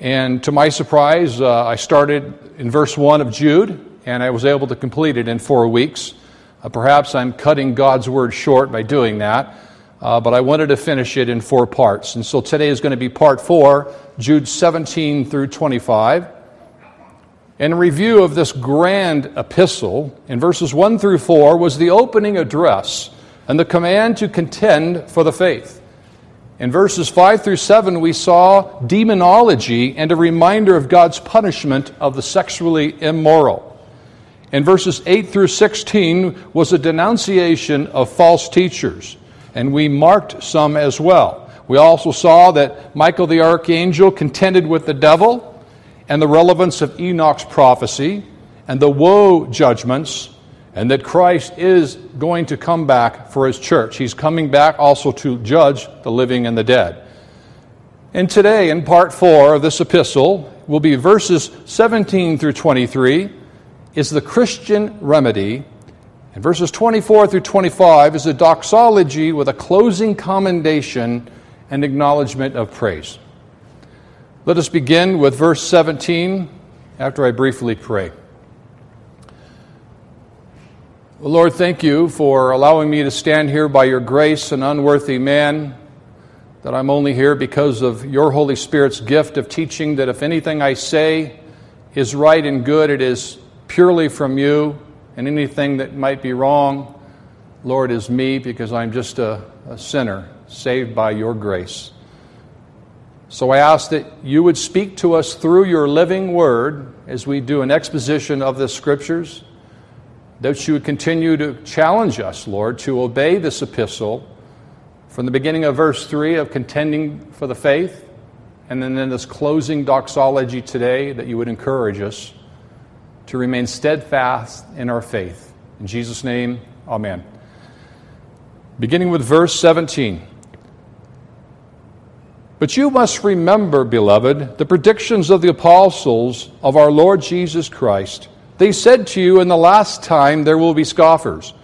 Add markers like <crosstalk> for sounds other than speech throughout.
And to my surprise, uh, I started in verse 1 of Jude, and I was able to complete it in four weeks. Uh, perhaps I'm cutting God's word short by doing that, uh, but I wanted to finish it in four parts. And so today is going to be part 4, Jude 17 through 25. In review of this grand epistle, in verses 1 through 4, was the opening address and the command to contend for the faith. In verses 5 through 7, we saw demonology and a reminder of God's punishment of the sexually immoral. In verses 8 through 16 was a denunciation of false teachers, and we marked some as well. We also saw that Michael the archangel contended with the devil, and the relevance of Enoch's prophecy, and the woe judgments and that Christ is going to come back for his church. He's coming back also to judge the living and the dead. And today, in part four of this epistle, will be verses 17 through 23 is the Christian remedy, and verses 24 through 25 is a doxology with a closing commendation and acknowledgement of praise. Let us begin with verse 17 after I briefly pray. Well, Lord, thank you for allowing me to stand here by your grace, an unworthy man, that I'm only here because of your Holy Spirit's gift of teaching that if anything I say is right and good, it is purely from you, and anything that might be wrong, Lord, is me because I'm just a, a sinner saved by your grace. So I ask that you would speak to us through your living word as we do an exposition of the scriptures that you would continue to challenge us, Lord, to obey this epistle from the beginning of verse 3 of contending for the faith, and then in this closing doxology today, that you would encourage us to remain steadfast in our faith. In Jesus' name, amen. Beginning with verse 17. But you must remember, beloved, the predictions of the apostles of our Lord Jesus Christ they said to you, In the last time there will be scoffers,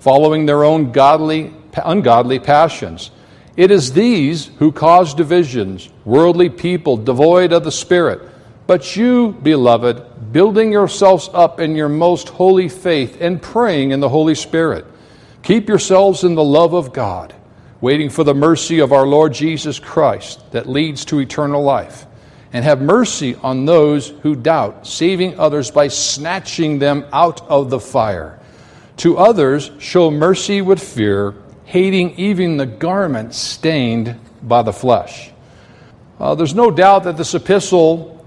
following their own godly, ungodly passions. It is these who cause divisions, worldly people devoid of the Spirit. But you, beloved, building yourselves up in your most holy faith and praying in the Holy Spirit, keep yourselves in the love of God, waiting for the mercy of our Lord Jesus Christ that leads to eternal life and have mercy on those who doubt, saving others by snatching them out of the fire. To others, show mercy with fear, hating even the garment stained by the flesh. Uh, there's no doubt that this epistle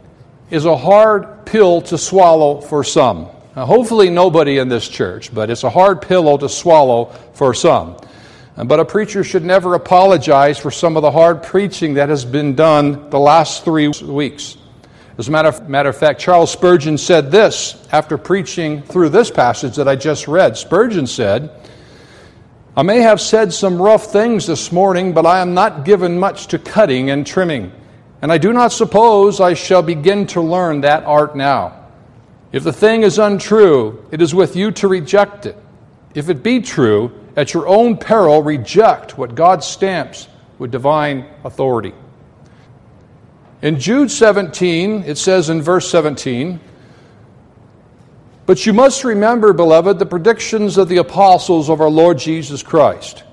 is a hard pill to swallow for some. Now, hopefully, nobody in this church, but it's a hard pillow to swallow for some. But a preacher should never apologize for some of the hard preaching that has been done the last three weeks. As a matter of, matter of fact, Charles Spurgeon said this after preaching through this passage that I just read. Spurgeon said, I may have said some rough things this morning, but I am not given much to cutting and trimming, and I do not suppose I shall begin to learn that art now. If the thing is untrue, it is with you to reject it. If it be true, at your own peril, reject what God stamps with divine authority. In Jude 17, it says in verse 17, But you must remember, beloved, the predictions of the apostles of our Lord Jesus Christ.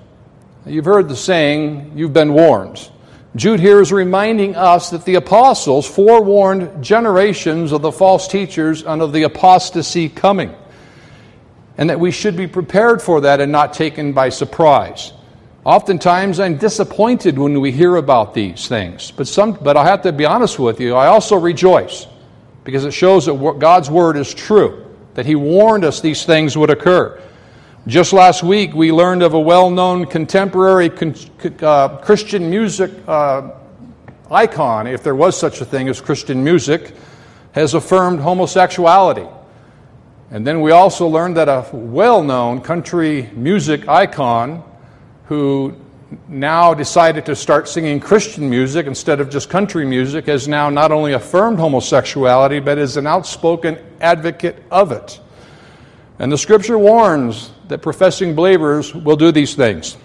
You've heard the saying, you've been warned. Jude here is reminding us that the apostles forewarned generations of the false teachers and of the apostasy coming and that we should be prepared for that and not taken by surprise. Oftentimes, I'm disappointed when we hear about these things, but, some, but I have to be honest with you, I also rejoice because it shows that God's word is true, that He warned us these things would occur. Just last week, we learned of a well known contemporary uh, Christian music uh, icon, if there was such a thing as Christian music, has affirmed homosexuality. And then we also learned that a well known country music icon who now decided to start singing Christian music instead of just country music has now not only affirmed homosexuality, but is an outspoken advocate of it. And the scripture warns that professing believers will do these things.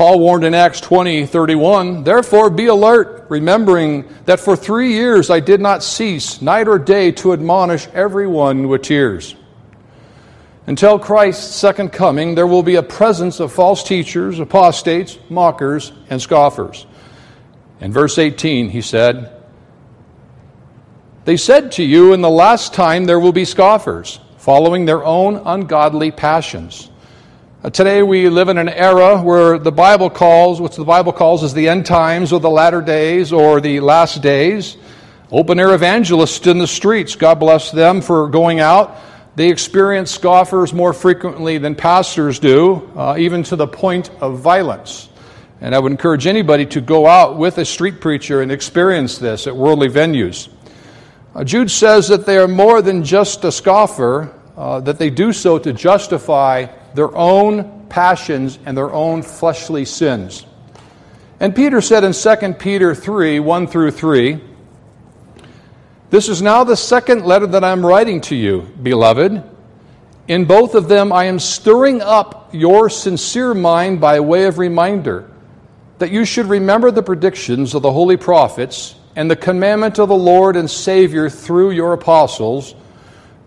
Paul warned in Acts 20 31, Therefore be alert, remembering that for three years I did not cease, night or day, to admonish everyone with tears. Until Christ's second coming, there will be a presence of false teachers, apostates, mockers, and scoffers. In verse 18, he said, They said to you, In the last time there will be scoffers, following their own ungodly passions today we live in an era where the Bible calls, what the Bible calls is the end times or the latter days or the last days. Open air evangelists in the streets, God bless them for going out. They experience scoffers more frequently than pastors do, uh, even to the point of violence. And I would encourage anybody to go out with a street preacher and experience this at worldly venues. Uh, Jude says that they are more than just a scoffer, uh, that they do so to justify their own passions and their own fleshly sins. And Peter said in 2 Peter 3 1 through 3, This is now the second letter that I am writing to you, beloved. In both of them, I am stirring up your sincere mind by way of reminder that you should remember the predictions of the holy prophets and the commandment of the Lord and Savior through your apostles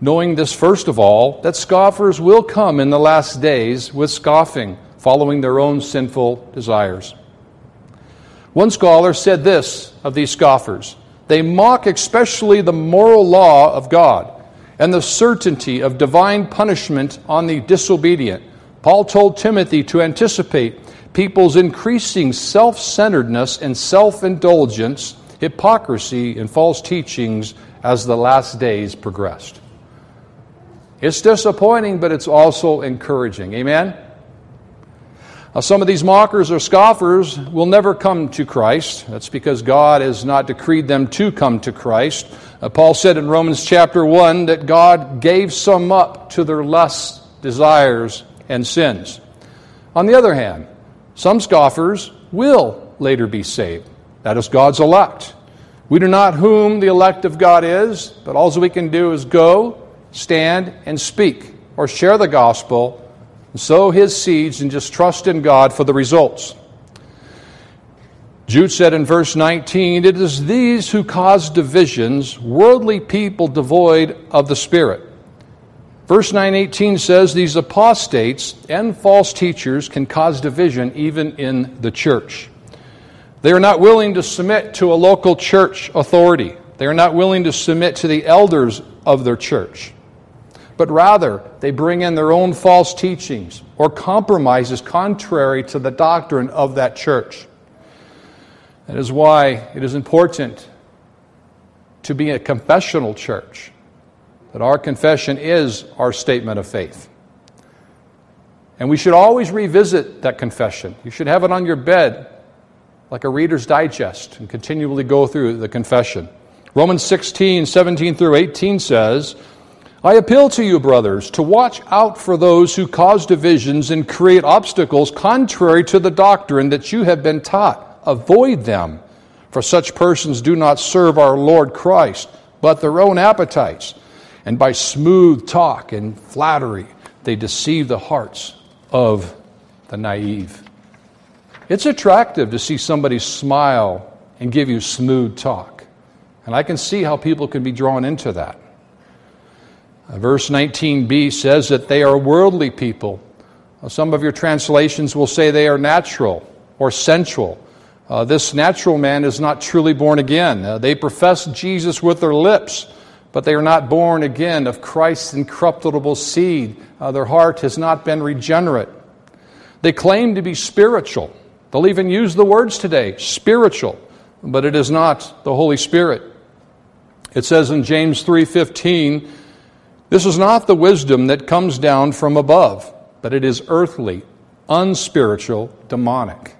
knowing this first of all, that scoffers will come in the last days with scoffing, following their own sinful desires. One scholar said this of these scoffers they mock especially the moral law of God and the certainty of divine punishment on the disobedient. Paul told Timothy to anticipate people's increasing self centeredness and self indulgence, hypocrisy, and false teachings as the last days progressed. It's disappointing, but it's also encouraging. Amen? Now, some of these mockers or scoffers will never come to Christ. That's because God has not decreed them to come to Christ. Uh, Paul said in Romans chapter 1 that God gave some up to their lusts, desires, and sins. On the other hand, some scoffers will later be saved. That is God's elect. We do not whom the elect of God is, but all we can do is go, stand and speak or share the gospel, and sow his seeds, and just trust in God for the results. Jude said in verse 19, It is these who cause divisions, worldly people devoid of the Spirit. Verse 918 says these apostates and false teachers can cause division even in the church. They are not willing to submit to a local church authority. They are not willing to submit to the elders of their church but rather they bring in their own false teachings or compromises contrary to the doctrine of that church. That is why it is important to be a confessional church, that our confession is our statement of faith. And we should always revisit that confession. You should have it on your bed like a reader's digest and continually go through the confession. Romans 16, 17 through 18 says, I appeal to you, brothers, to watch out for those who cause divisions and create obstacles contrary to the doctrine that you have been taught. Avoid them, for such persons do not serve our Lord Christ, but their own appetites. And by smooth talk and flattery, they deceive the hearts of the naive. It's attractive to see somebody smile and give you smooth talk. And I can see how people can be drawn into that. Uh, verse 19b says that they are worldly people. Uh, some of your translations will say they are natural or sensual. Uh, this natural man is not truly born again. Uh, they profess Jesus with their lips, but they are not born again of Christ's incorruptible seed. Uh, their heart has not been regenerate. They claim to be spiritual. They'll even use the words today spiritual, but it is not the Holy Spirit. It says in James 3:15 this is not the wisdom that comes down from above, but it is earthly, unspiritual, demonic.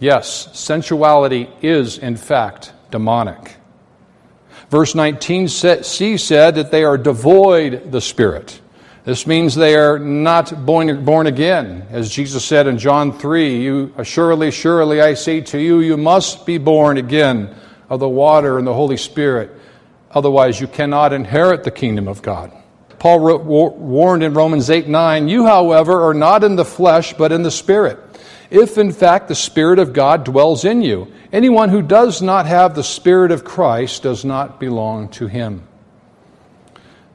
Yes, sensuality is in fact demonic. Verse 19c said that they are devoid the Spirit. This means they are not born, born again. As Jesus said in John 3, you, Surely, surely I say to you, you must be born again of the water and the Holy Spirit. Otherwise, you cannot inherit the kingdom of God. Paul wrote, warned in Romans 8 9, You, however, are not in the flesh, but in the Spirit. if in fact the Spirit of God dwells in you. Anyone who does not have the Spirit of Christ does not belong to him.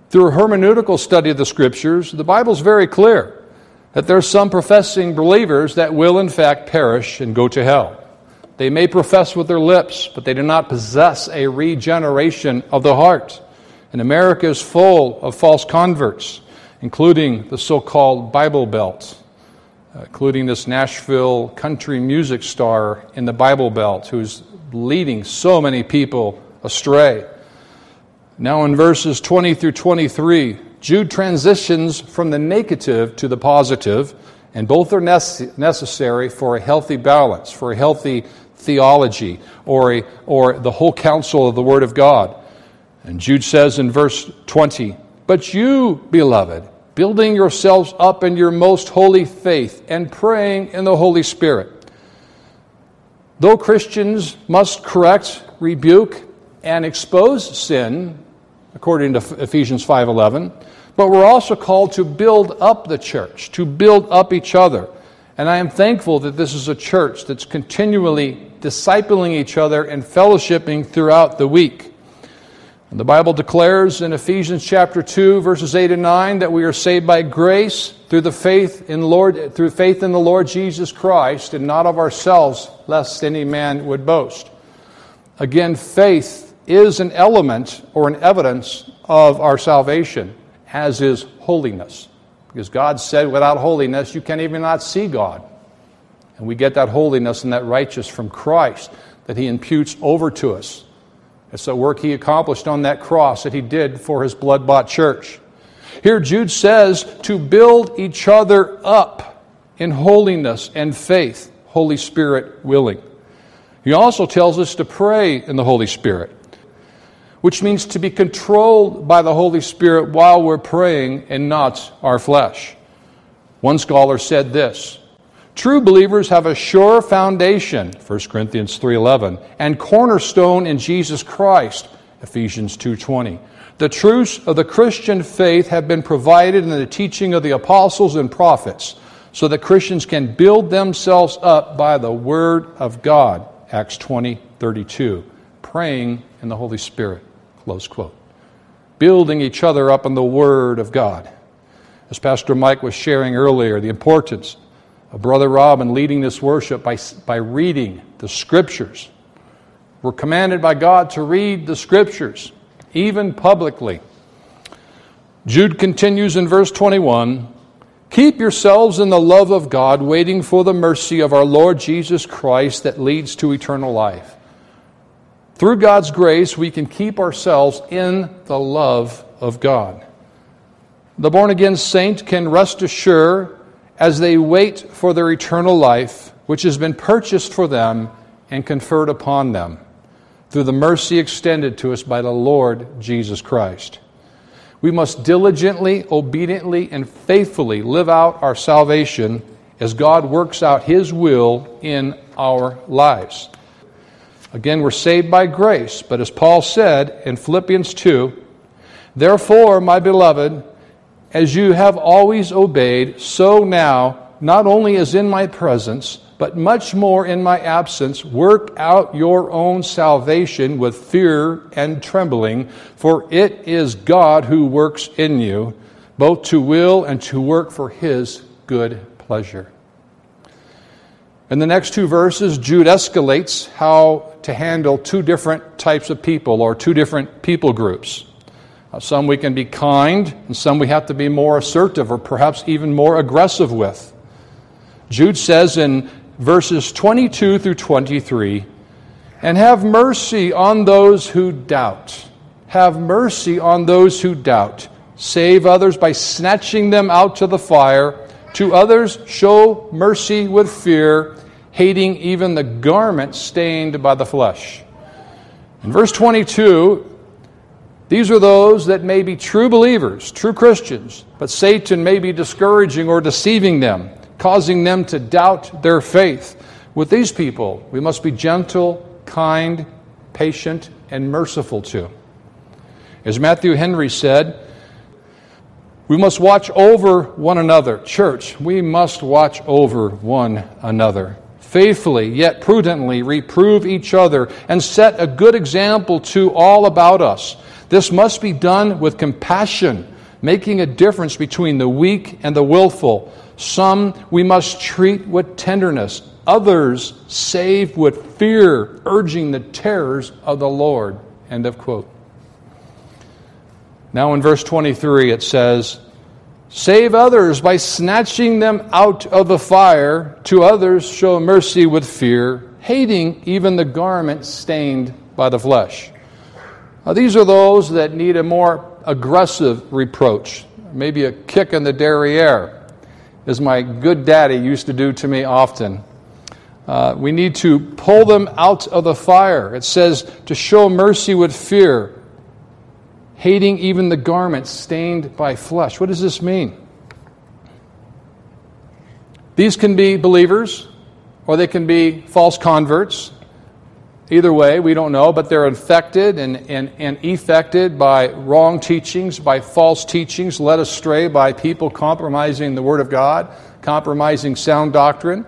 Through a hermeneutical study of the Scriptures, the Bible is very clear that there are some professing believers that will in fact perish and go to hell. They may profess with their lips, but they do not possess a regeneration of the heart. And America is full of false converts, including the so called Bible Belt, uh, including this Nashville country music star in the Bible Belt who's leading so many people astray. Now, in verses 20 through 23, Jude transitions from the negative to the positive, and both are necessary for a healthy balance, for a healthy theology, or, a, or the whole counsel of the Word of God. And Jude says in verse 20, But you, beloved, building yourselves up in your most holy faith and praying in the Holy Spirit. Though Christians must correct, rebuke, and expose sin, according to Ephesians 5:11, but we're also called to build up the church, to build up each other. And I am thankful that this is a church that's continually discipling each other and fellowshipping throughout the week. And the Bible declares in Ephesians chapter 2 verses 8 and 9 that we are saved by grace through the faith in Lord through faith in the Lord Jesus Christ and not of ourselves lest any man would boast. Again, faith is an element or an evidence of our salvation, as is holiness. Because God said, without holiness, you can't even not see God. And we get that holiness and that righteousness from Christ that He imputes over to us. It's the work He accomplished on that cross that He did for His blood bought church. Here, Jude says to build each other up in holiness and faith, Holy Spirit willing. He also tells us to pray in the Holy Spirit which means to be controlled by the Holy Spirit while we're praying and not our flesh. One scholar said this True believers have a sure foundation, 1 Corinthians 3:11, and cornerstone in Jesus Christ, Ephesians 2:20. The truths of the Christian faith have been provided in the teaching of the apostles and prophets, so that Christians can build themselves up by the word of God, Acts 20:32, praying in the Holy Spirit. Close quote. Building each other up in the Word of God. As Pastor Mike was sharing earlier, the importance Brother Robin leading this worship by, by reading the Scriptures. We're commanded by God to read the Scriptures, even publicly. Jude continues in verse 21 Keep yourselves in the love of God, waiting for the mercy of our Lord Jesus Christ that leads to eternal life. Through God's grace, we can keep ourselves in the love of God. The born again saint can rest assured as they wait for their eternal life, which has been purchased for them and conferred upon them through the mercy extended to us by the Lord Jesus Christ. We must diligently, obediently, and faithfully live out our salvation as God works out His will in our lives. Again, we're saved by grace, but as Paul said in Philippians 2, Therefore, my beloved, as you have always obeyed, so now, not only as in my presence, but much more in my absence, work out your own salvation with fear and trembling, for it is God who works in you, both to will and to work for his good pleasure. In the next two verses, Jude escalates how to handle two different types of people or two different people groups. Uh, some we can be kind, and some we have to be more assertive or perhaps even more aggressive with. Jude says in verses 22 through 23 and have mercy on those who doubt. Have mercy on those who doubt. Save others by snatching them out to the fire. To others, show mercy with fear, hating even the garment stained by the flesh. In verse 22, these are those that may be true believers, true Christians, but Satan may be discouraging or deceiving them, causing them to doubt their faith. With these people, we must be gentle, kind, patient, and merciful to. As Matthew Henry said, We must watch over one another. Church, we must watch over one another. Faithfully, yet prudently, reprove each other and set a good example to all about us. This must be done with compassion, making a difference between the weak and the willful. Some we must treat with tenderness, others save with fear, urging the terrors of the Lord. End of quote. Now in verse 23 it says, Save others by snatching them out of the fire. To others show mercy with fear, hating even the garment stained by the flesh. Now, these are those that need a more aggressive reproach, maybe a kick in the derriere, as my good daddy used to do to me often. Uh, we need to pull them out of the fire. It says to show mercy with fear, hating even the garments stained by flesh. What does this mean? These can be believers, or they can be false converts. Either way, we don't know, but they're infected and, and, and affected by wrong teachings, by false teachings, led astray by people compromising the Word of God, compromising sound doctrine.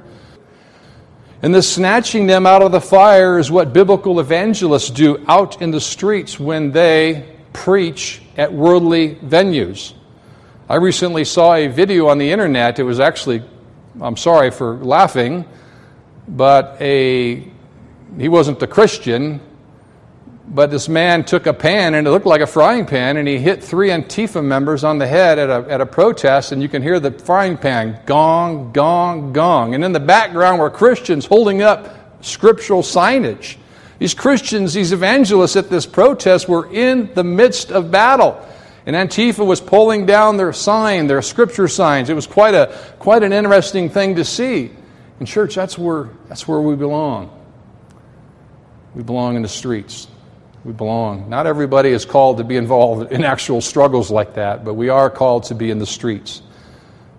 And this snatching them out of the fire is what biblical evangelists do out in the streets when they preach at worldly venues. I recently saw a video on the internet. It was actually, I'm sorry for laughing, but a he wasn't a Christian, but this man took a pan and it looked like a frying pan and he hit three Antifa members on the head at a, at a protest and you can hear the frying pan gong, gong, gong. And in the background were Christians holding up scriptural signage. These Christians, these evangelists at this protest were in the midst of battle. And Antifa was pulling down their sign, their scripture signs. It was quite, a, quite an interesting thing to see. In church, that's where, that's where we belong. We belong in the streets. We belong. Not everybody is called to be involved in actual struggles like that, but we are called to be in the streets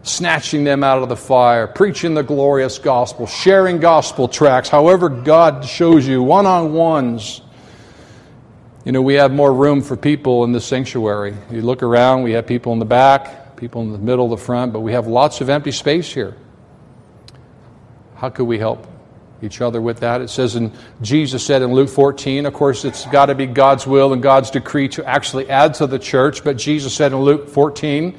snatching them out of the fire, preaching the glorious gospel, sharing gospel tracts, however God shows you, one on ones. You know, we have more room for people in the sanctuary. You look around, we have people in the back, people in the middle, the front, but we have lots of empty space here. How could we help each other with that? It says, and Jesus said in Luke 14, of course, it's got to be God's will and God's decree to actually add to the church, but Jesus said in Luke 14,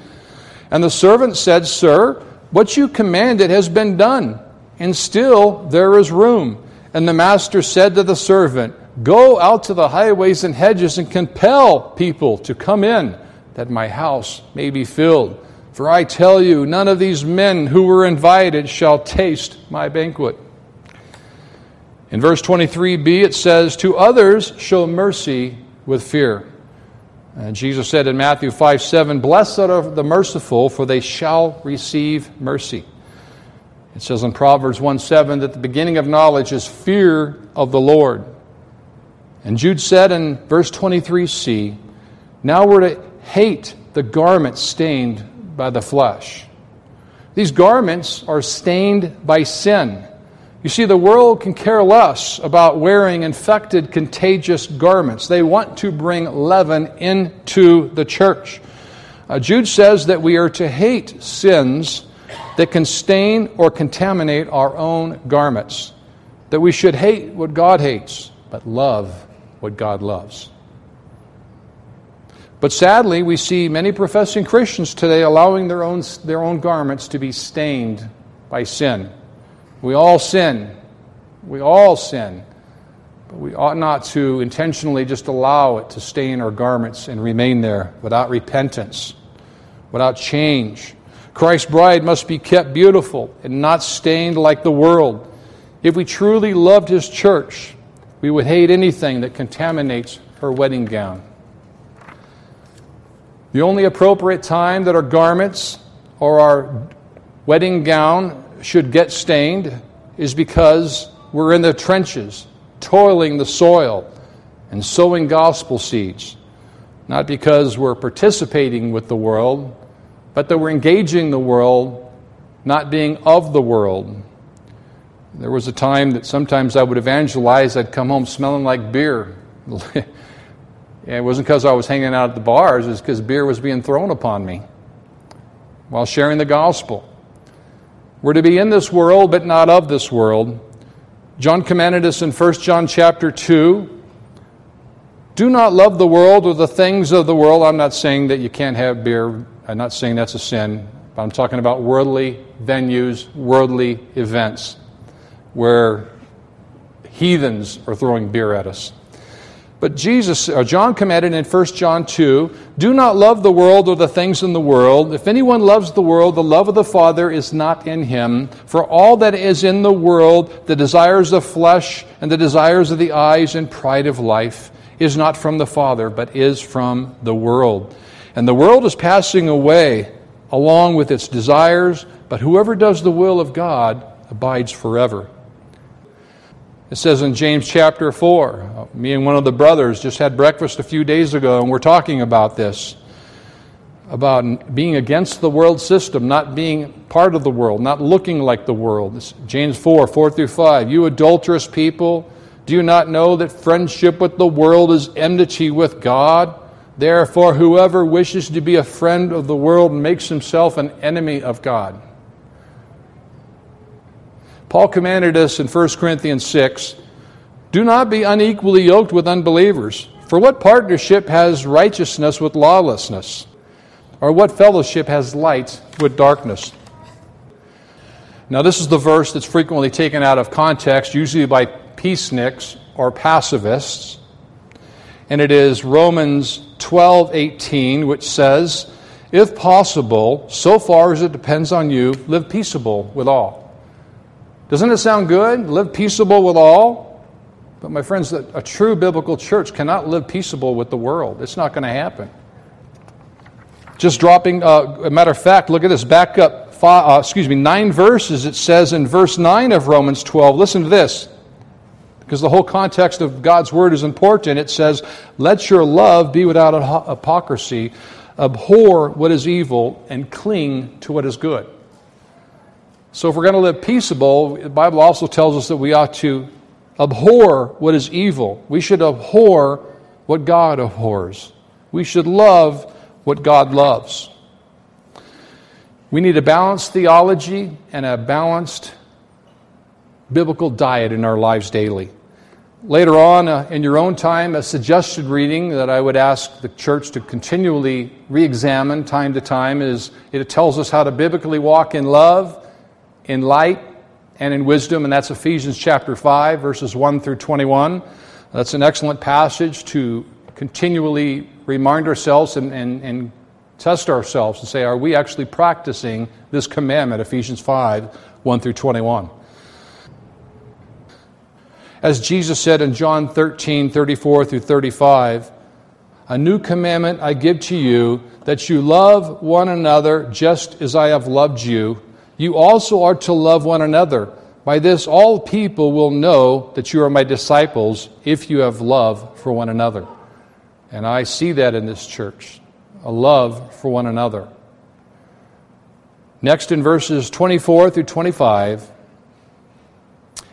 and the servant said, Sir, what you commanded has been done, and still there is room. And the master said to the servant, Go out to the highways and hedges and compel people to come in, that my house may be filled. For I tell you, none of these men who were invited shall taste my banquet. In verse 23b, it says, To others show mercy with fear. And Jesus said in Matthew 5 7, Blessed are the merciful, for they shall receive mercy. It says in Proverbs 1 7 that the beginning of knowledge is fear of the Lord. And Jude said in verse 23c, Now we're to hate the garment stained by the flesh. These garments are stained by sin. You see, the world can care less about wearing infected, contagious garments. They want to bring leaven into the church. Uh, Jude says that we are to hate sins that can stain or contaminate our own garments, that we should hate what God hates, but love what God loves. But sadly, we see many professing Christians today allowing their own, their own garments to be stained by sin. We all sin. We all sin. But we ought not to intentionally just allow it to stain our garments and remain there without repentance, without change. Christ's bride must be kept beautiful and not stained like the world. If we truly loved his church, we would hate anything that contaminates her wedding gown. The only appropriate time that our garments or our wedding gown should get stained is because we're in the trenches, toiling the soil and sowing gospel seeds. Not because we're participating with the world, but that we're engaging the world, not being of the world. There was a time that sometimes I would evangelize, I'd come home smelling like beer. <laughs> it wasn't because I was hanging out at the bars, it was because beer was being thrown upon me. while sharing the gospel. We're to be in this world, but not of this world. John commanded us in 1 John chapter 2 do not love the world or the things of the world. I'm not saying that you can't have beer. I'm not saying that's a sin. But I'm talking about worldly venues, worldly events where heathens are throwing beer at us. But Jesus, John commanded in 1 John 2, do not love the world or the things in the world. If anyone loves the world, the love of the Father is not in him. For all that is in the world, the desires of flesh and the desires of the eyes and pride of life, is not from the Father, but is from the world. And the world is passing away along with its desires, but whoever does the will of God abides forever. It says in James chapter 4, me and one of the brothers just had breakfast a few days ago, and we're talking about this about being against the world system, not being part of the world, not looking like the world. It's James 4 4 through 5. You adulterous people, do you not know that friendship with the world is enmity with God? Therefore, whoever wishes to be a friend of the world makes himself an enemy of God. Paul commanded us in 1 Corinthians 6 do not be unequally yoked with unbelievers. For what partnership has righteousness with lawlessness? Or what fellowship has light with darkness? Now, this is the verse that's frequently taken out of context, usually by peaceniks or pacifists. And it is Romans 12 18, which says, If possible, so far as it depends on you, live peaceable with all. Doesn't it sound good? Live peaceable with all? But, my friends, a true biblical church cannot live peaceable with the world. It's not going to happen. Just dropping, uh, a matter of fact, look at this. Back up, five, uh, excuse me, nine verses. It says in verse 9 of Romans 12, listen to this, because the whole context of God's word is important. It says, Let your love be without hypocrisy, abhor what is evil, and cling to what is good. So, if we're going to live peaceable, the Bible also tells us that we ought to abhor what is evil. We should abhor what God abhors. We should love what God loves. We need a balanced theology and a balanced biblical diet in our lives daily. Later on, uh, in your own time, a suggested reading that I would ask the church to continually re examine time to time is it tells us how to biblically walk in love in light and in wisdom, and that's Ephesians chapter 5, verses 1 through 21. That's an excellent passage to continually remind ourselves and, and, and test ourselves and say, are we actually practicing this commandment, Ephesians 5, 1 through 21? As Jesus said in John 13, 34 through 35, a new commandment I give to you, that you love one another just as I have loved you you also are to love one another. By this, all people will know that you are my disciples if you have love for one another. And I see that in this church a love for one another. Next, in verses 24 through 25,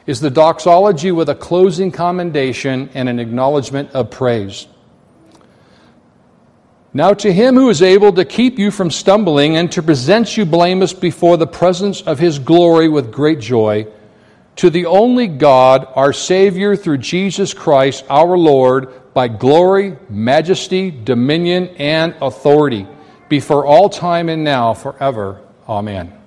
is the doxology with a closing commendation and an acknowledgement of praise. Now, to him who is able to keep you from stumbling and to present you blameless before the presence of his glory with great joy, to the only God, our Savior, through Jesus Christ our Lord, by glory, majesty, dominion, and authority, before all time and now, forever. Amen.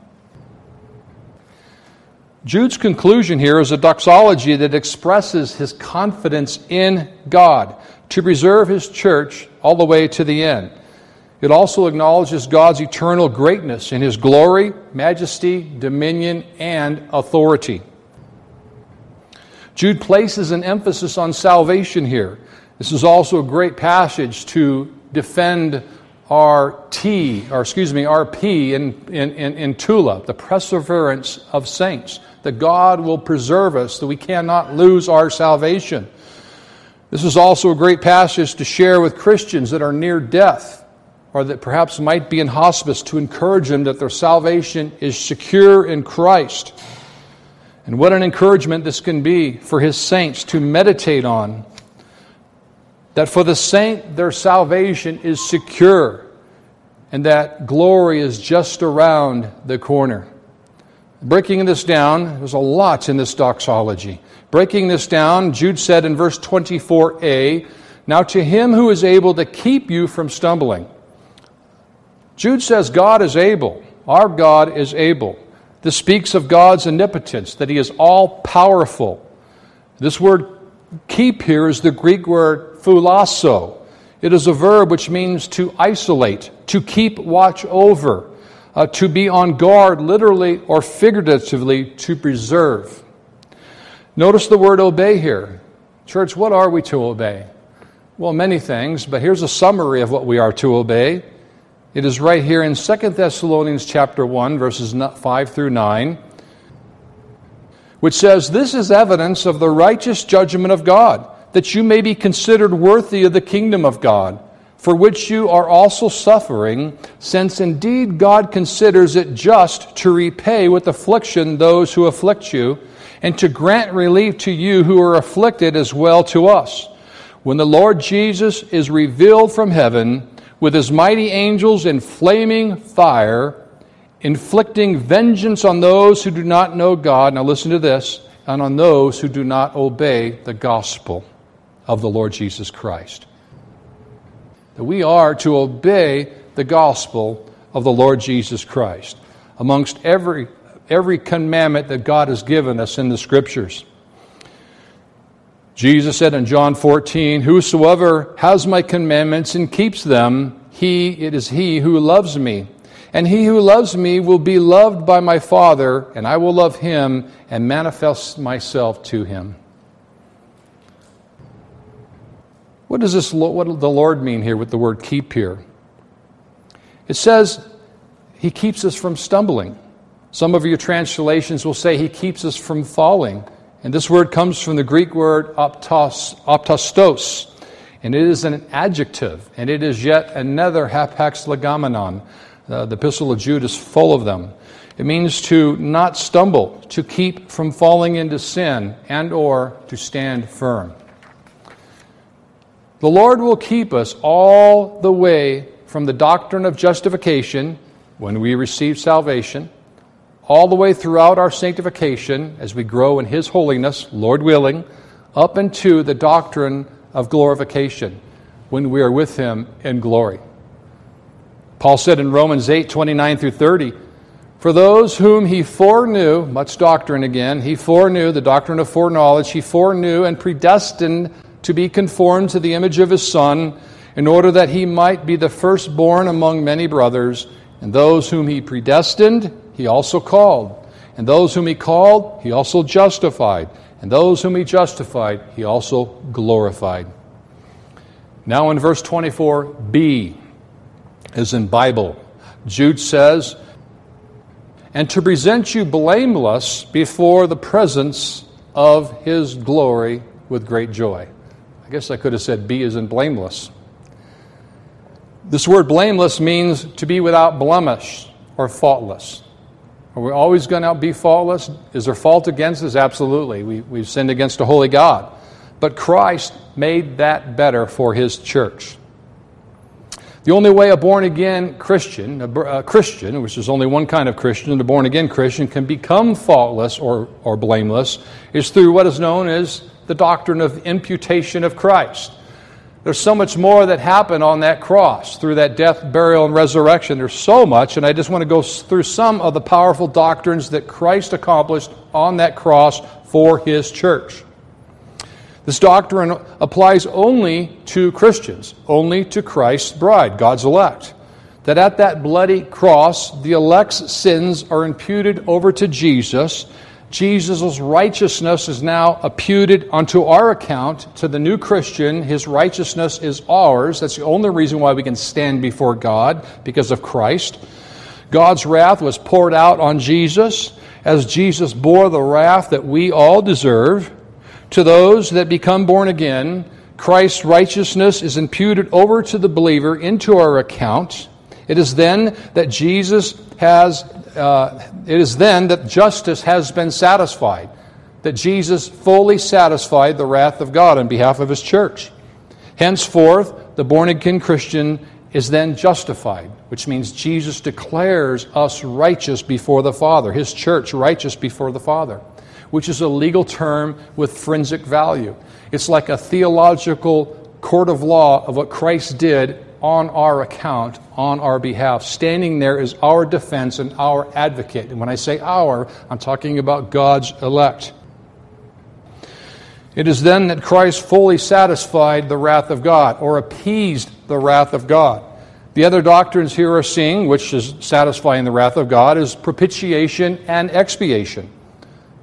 Jude's conclusion here is a doxology that expresses his confidence in God to preserve his church all the way to the end. It also acknowledges God's eternal greatness in his glory, majesty, dominion, and authority. Jude places an emphasis on salvation here. This is also a great passage to defend our T, or excuse me, our P in, in, in, in TULIP, the perseverance of saints, that God will preserve us, that we cannot lose our salvation. This is also a great passage to share with Christians that are near death or that perhaps might be in hospice to encourage them that their salvation is secure in Christ. And what an encouragement this can be for his saints to meditate on. That for the saint, their salvation is secure. and that glory is just around the corner. Breaking this down, there's a lot in this doxology. Breaking this down, Jude said in verse 24a, Now to him who is able to keep you from stumbling. Jude says God is able. Our God is able. This speaks of God's omnipotence, that he is all powerful. This word keep here is the Greek word phulasso. It is a verb which means to isolate, to keep watch over, uh, to be on guard, literally or figuratively, to preserve. Notice the word obey here. Church, what are we to obey? Well, many things, but here's a summary of what we are to obey. It is right here in 2 Thessalonians chapter 1 verses 5 through 9, which says, "This is evidence of the righteous judgment of God, that you may be considered worthy of the kingdom of God." For which you are also suffering, since indeed God considers it just to repay with affliction those who afflict you, and to grant relief to you who are afflicted as well to us. When the Lord Jesus is revealed from heaven with his mighty angels in flaming fire, inflicting vengeance on those who do not know God. Now listen to this, and on those who do not obey the gospel of the Lord Jesus Christ that we are to obey the gospel of the Lord Jesus Christ amongst every, every commandment that God has given us in the scriptures. Jesus said in John 14, Whosoever has my commandments and keeps them, he it is he who loves me. And he who loves me will be loved by my Father, and I will love him and manifest myself to him. What does this what does the Lord mean here with the word keep here? It says he keeps us from stumbling. Some of your translations will say he keeps us from falling. And this word comes from the Greek word optos, optastos, and it is an adjective, and it is yet another hapax legomenon. Uh, the Epistle of Jude is full of them. It means to not stumble, to keep from falling into sin, and or to stand firm. The Lord will keep us all the way from the doctrine of justification when we receive salvation, all the way throughout our sanctification as we grow in His holiness, Lord willing, up into the doctrine of glorification when we are with Him in glory. Paul said in Romans 8 29 through 30, For those whom He foreknew, much doctrine again, He foreknew, the doctrine of foreknowledge, He foreknew and predestined to be conformed to the image of his Son, in order that he might be the firstborn among many brothers. And those whom he predestined, he also called. And those whom he called, he also justified. And those whom he justified, he also glorified. Now in verse 24b, as in Bible, Jude says, And to present you blameless before the presence of his glory with great joy. I guess I could have said B is in blameless. This word blameless means to be without blemish or faultless. Are we always going to be faultless? Is there fault against us? Absolutely. We, we've sinned against a holy God. But Christ made that better for his church. The only way a born again Christian, a, Christian, which is only one kind of Christian, a born again Christian, can become faultless or, or blameless, is through what is known as the doctrine of imputation of Christ. There's so much more that happened on that cross through that death, burial, and resurrection. There's so much, and I just want to go through some of the powerful doctrines that Christ accomplished on that cross for his church. This doctrine applies only to Christians, only to Christ's bride, God's elect. That at that bloody cross, the elect's sins are imputed over to Jesus, Jesus' righteousness is now imputed onto our account to the new Christian. His righteousness is ours. That's the only reason why we can stand before God, because of Christ. God's wrath was poured out on Jesus as Jesus bore the wrath that we all deserve. To those that become born again, Christ's righteousness is imputed over to the believer into our account. It is then that Jesus has uh, it is then that justice has been satisfied, that Jesus fully satisfied the wrath of God on behalf of his church. Henceforth, the born again Christian is then justified, which means Jesus declares us righteous before the Father, his church righteous before the Father, which is a legal term with forensic value. It's like a theological court of law of what Christ did on our account, on our behalf. Standing there is our defense and our advocate. And when I say our, I'm talking about God's elect. It is then that Christ fully satisfied the wrath of God or appeased the wrath of God. The other doctrines here are seeing, which is satisfying the wrath of God, is propitiation and expiation.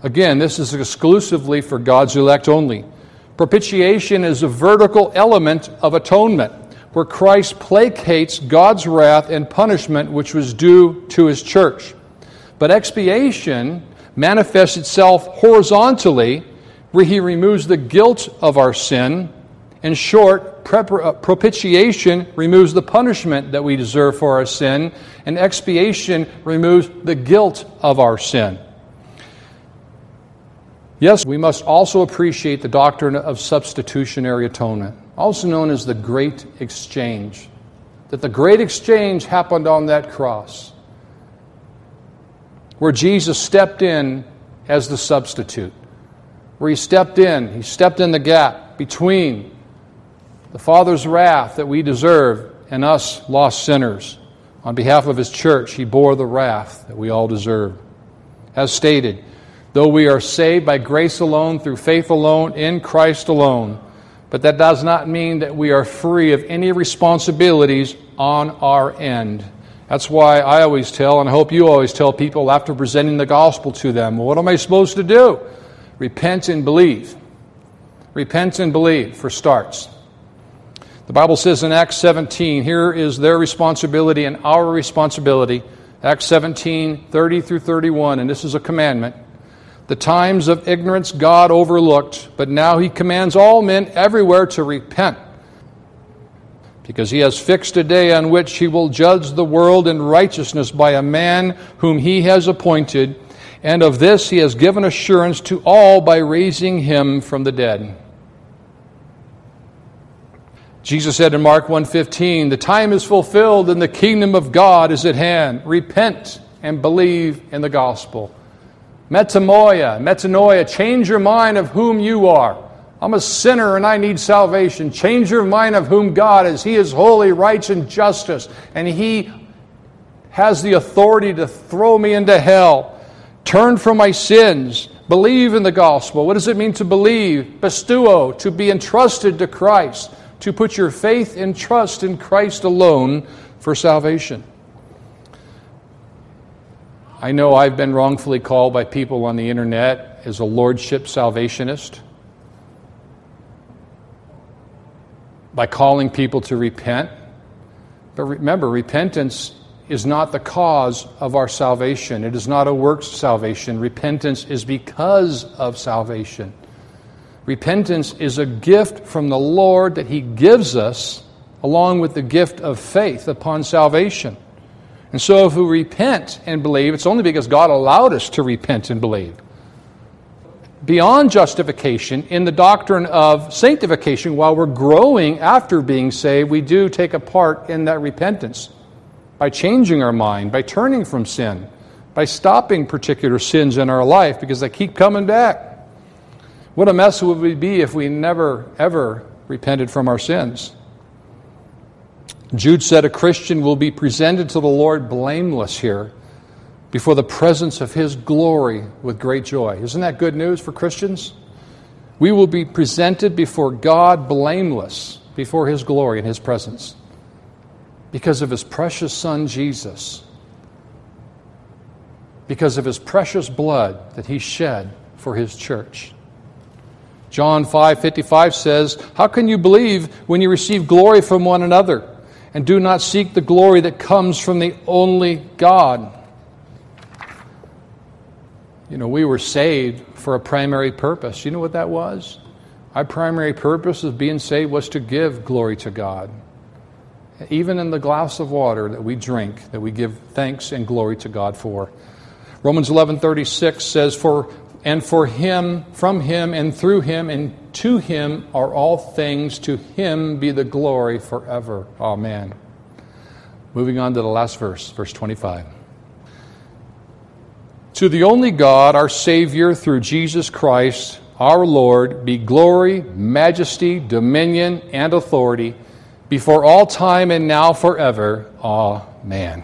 Again, this is exclusively for God's elect only. Propitiation is a vertical element of atonement where Christ placates God's wrath and punishment which was due to his church. But expiation manifests itself horizontally, where he removes the guilt of our sin. In short, uh, propitiation removes the punishment that we deserve for our sin, and expiation removes the guilt of our sin. Yes, we must also appreciate the doctrine of substitutionary atonement also known as the Great Exchange. That the Great Exchange happened on that cross, where Jesus stepped in as the substitute, where he stepped in, he stepped in the gap between the Father's wrath that we deserve and us lost sinners. On behalf of his church, he bore the wrath that we all deserve. As stated, though we are saved by grace alone, through faith alone, in Christ alone, but that does not mean that we are free of any responsibilities on our end. That's why I always tell, and I hope you always tell people after presenting the gospel to them, well, what am I supposed to do? Repent and believe. Repent and believe, for starts. The Bible says in Acts 17, here is their responsibility and our responsibility. Acts 17, 30 through 31, and this is a commandment. The times of ignorance God overlooked, but now he commands all men everywhere to repent. Because he has fixed a day on which he will judge the world in righteousness by a man whom he has appointed, and of this he has given assurance to all by raising him from the dead. Jesus said in Mark 1:15, "The time is fulfilled and the kingdom of God is at hand. Repent and believe in the gospel." Metanoia, metanoia, change your mind of whom you are. I'm a sinner and I need salvation. Change your mind of whom God is. He is holy, righteous, and justice, and He has the authority to throw me into hell. Turn from my sins. Believe in the gospel. What does it mean to believe? Pisteuo, to be entrusted to Christ, to put your faith and trust in Christ alone for salvation. I know I've been wrongfully called by people on the internet as a lordship salvationist by calling people to repent. But remember, repentance is not the cause of our salvation. It is not a works salvation. Repentance is because of salvation. Repentance is a gift from the Lord that He gives us along with the gift of faith upon salvation. And so, if we repent and believe, it's only because God allowed us to repent and believe. Beyond justification, in the doctrine of sanctification, while we're growing after being saved, we do take a part in that repentance by changing our mind, by turning from sin, by stopping particular sins in our life because they keep coming back. What a mess would we be if we never, ever repented from our sins? Jude said a Christian will be presented to the Lord blameless here before the presence of his glory with great joy. Isn't that good news for Christians? We will be presented before God blameless before his glory and his presence because of his precious son Jesus. Because of his precious blood that he shed for his church. John 5:55 says, "How can you believe when you receive glory from one another?" And do not seek the glory that comes from the only God. You know, we were saved for a primary purpose. You know what that was? Our primary purpose of being saved was to give glory to God. Even in the glass of water that we drink, that we give thanks and glory to God for. Romans 11:36 says for and for him from him and through him and to him are all things to him be the glory forever amen Moving on to the last verse, verse 25. To the only God, our Savior, through Jesus Christ, our Lord, be glory, majesty, dominion, and authority before all time and now forever. Amen.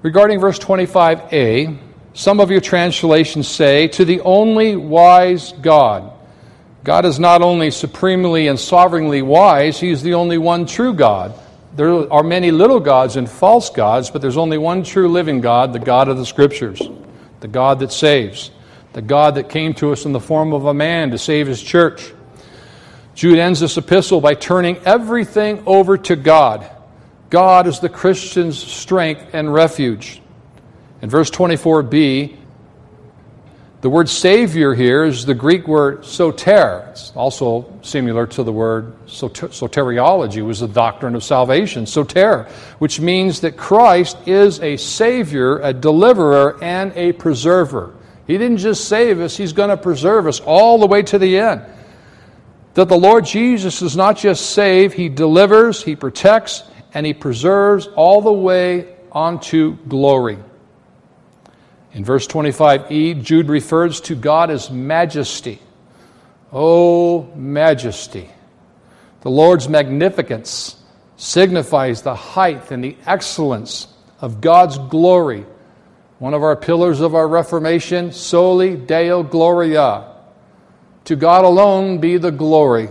Regarding verse 25a, some of your translations say, To the only wise God. God is not only supremely and sovereignly wise, He is the only one true God. There are many little gods and false gods, but there's only one true living God, the God of the Scriptures, the God that saves, the God that came to us in the form of a man to save His church. Jude ends this epistle by turning everything over to God. God is the Christian's strength and refuge. In verse 24b, the word Savior here is the Greek word soter. It's also similar to the word soteriology, was the doctrine of salvation, soter, which means that Christ is a Savior, a deliverer, and a preserver. He didn't just save us, He's going to preserve us all the way to the end. That the Lord Jesus does not just save, He delivers, He protects, and He preserves all the way onto glory. In verse 25e, Jude refers to God as majesty. Oh, majesty. The Lord's magnificence signifies the height and the excellence of God's glory. One of our pillars of our Reformation, soli Deo Gloria. To God alone be the glory,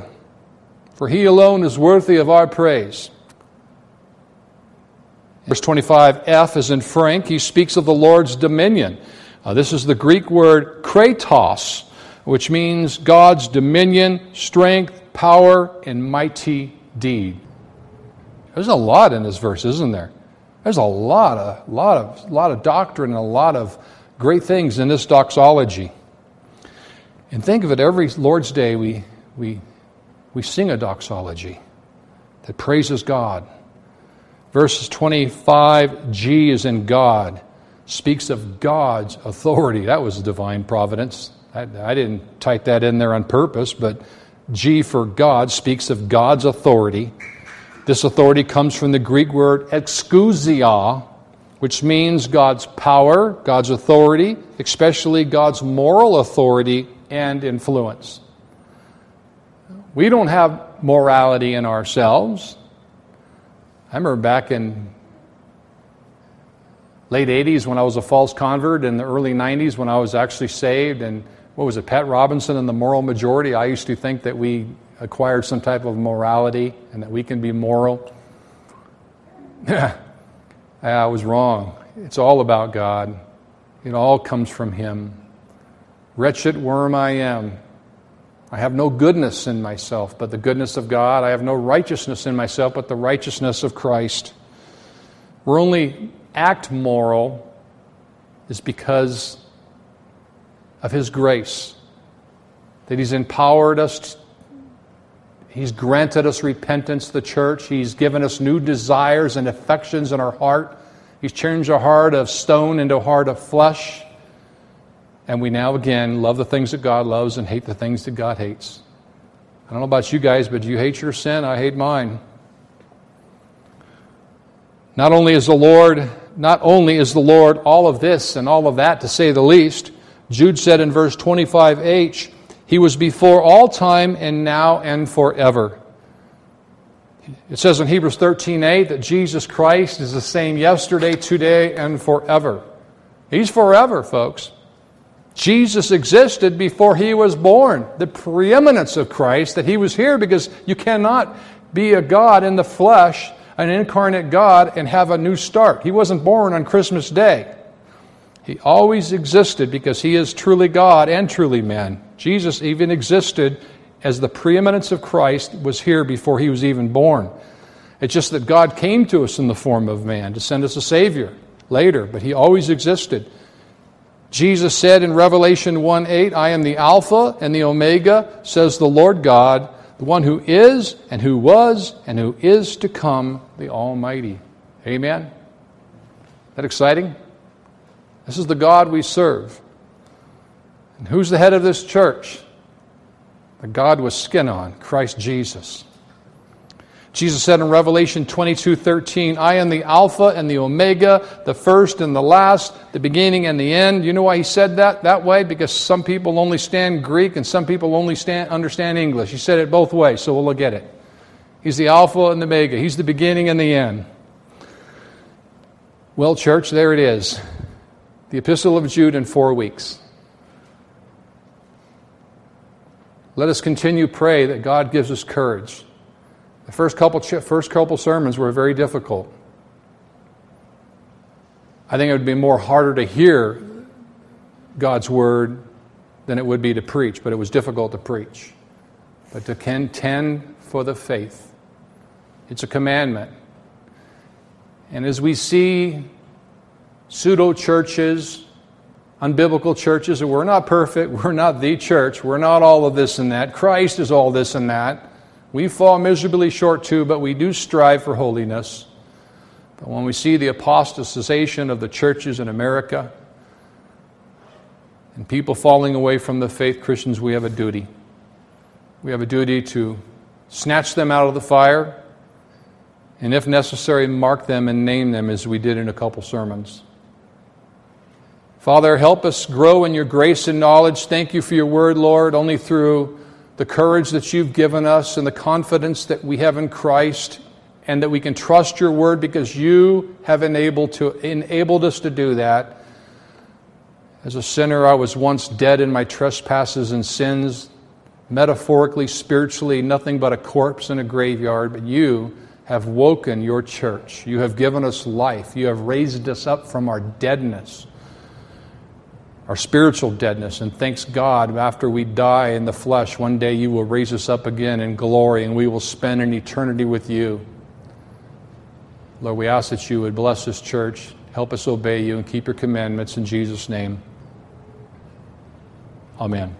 for He alone is worthy of our praise. Verse 25f is in Frank. He speaks of the Lord's dominion. Uh, this is the Greek word kratos, which means God's dominion, strength, power, and mighty deed. There's a lot in this verse, isn't there? There's a lot of, lot of, lot of doctrine and a lot of great things in this doxology. And think of it every Lord's Day, we, we, we sing a doxology that praises God Verses 25G is in God, speaks of God's authority. That was divine providence. I, I didn't type that in there on purpose, but G for God speaks of God's authority. This authority comes from the Greek word exousia, which means God's power, God's authority, especially God's moral authority and influence. We don't have morality in ourselves. I remember back in late 80s when I was a false convert, in the early 90s when I was actually saved, and what was it, Pat Robertson and the moral majority, I used to think that we acquired some type of morality and that we can be moral. <laughs> I was wrong. It's all about God. It all comes from Him. Wretched worm I am. I have no goodness in myself, but the goodness of God. I have no righteousness in myself, but the righteousness of Christ. We're only act moral is because of His grace, that He's empowered us. He's granted us repentance, the church. He's given us new desires and affections in our heart. He's changed our heart of stone into a heart of flesh. And we now again love the things that God loves and hate the things that God hates. I don't know about you guys, but do you hate your sin, I hate mine. Not only is the Lord, not only is the Lord all of this and all of that, to say the least, Jude said in verse 25h, He was before all time and now and forever. It says in Hebrews 13:8 that Jesus Christ is the same yesterday, today, and forever. He's forever, folks. Jesus existed before he was born. The preeminence of Christ, that he was here because you cannot be a God in the flesh, an incarnate God, and have a new start. He wasn't born on Christmas Day. He always existed because he is truly God and truly man. Jesus even existed as the preeminence of Christ was here before he was even born. It's just that God came to us in the form of man to send us a Savior later, but he always existed. Jesus said in Revelation 1 8, I am the Alpha and the Omega, says the Lord God, the one who is, and who was, and who is to come, the Almighty. Amen? That exciting? This is the God we serve. And who's the head of this church? The God with skin on, Christ Jesus. Jesus said in Revelation 22 13, I am the Alpha and the Omega, the first and the last, the beginning and the end. You know why he said that that way? Because some people only stand Greek and some people only stand, understand English. He said it both ways, so we'll get it. He's the Alpha and the Omega, He's the beginning and the end. Well, church, there it is. The Epistle of Jude in four weeks. Let us continue pray that God gives us courage the first couple, first couple sermons were very difficult. I think it would be more harder to hear God's word than it would be to preach, but it was difficult to preach. But to contend for the faith, it's a commandment. And as we see pseudo churches, unbiblical churches, we're not perfect, <laughs> we're not the church, we're not all of this and that, Christ is all this and that. We fall miserably short too, but we do strive for holiness. But when we see the apostatization of the churches in America and people falling away from the faith, Christians, we have a duty. We have a duty to snatch them out of the fire and, if necessary, mark them and name them as we did in a couple sermons. Father, help us grow in your grace and knowledge. Thank you for your word, Lord. Only through the courage that you've given us and the confidence that we have in Christ and that we can trust your word because you have enabled, to, enabled us to do that. As a sinner, I was once dead in my trespasses and sins, metaphorically, spiritually, nothing but a corpse in a graveyard, but you have woken your church. You have given us life. You have raised us up from our deadness our spiritual deadness. And thanks God, after we die in the flesh, one day you will raise us up again in glory and we will spend an eternity with you. Lord, we ask that you would bless this church, help us obey you, and keep your commandments in Jesus' name. Amen.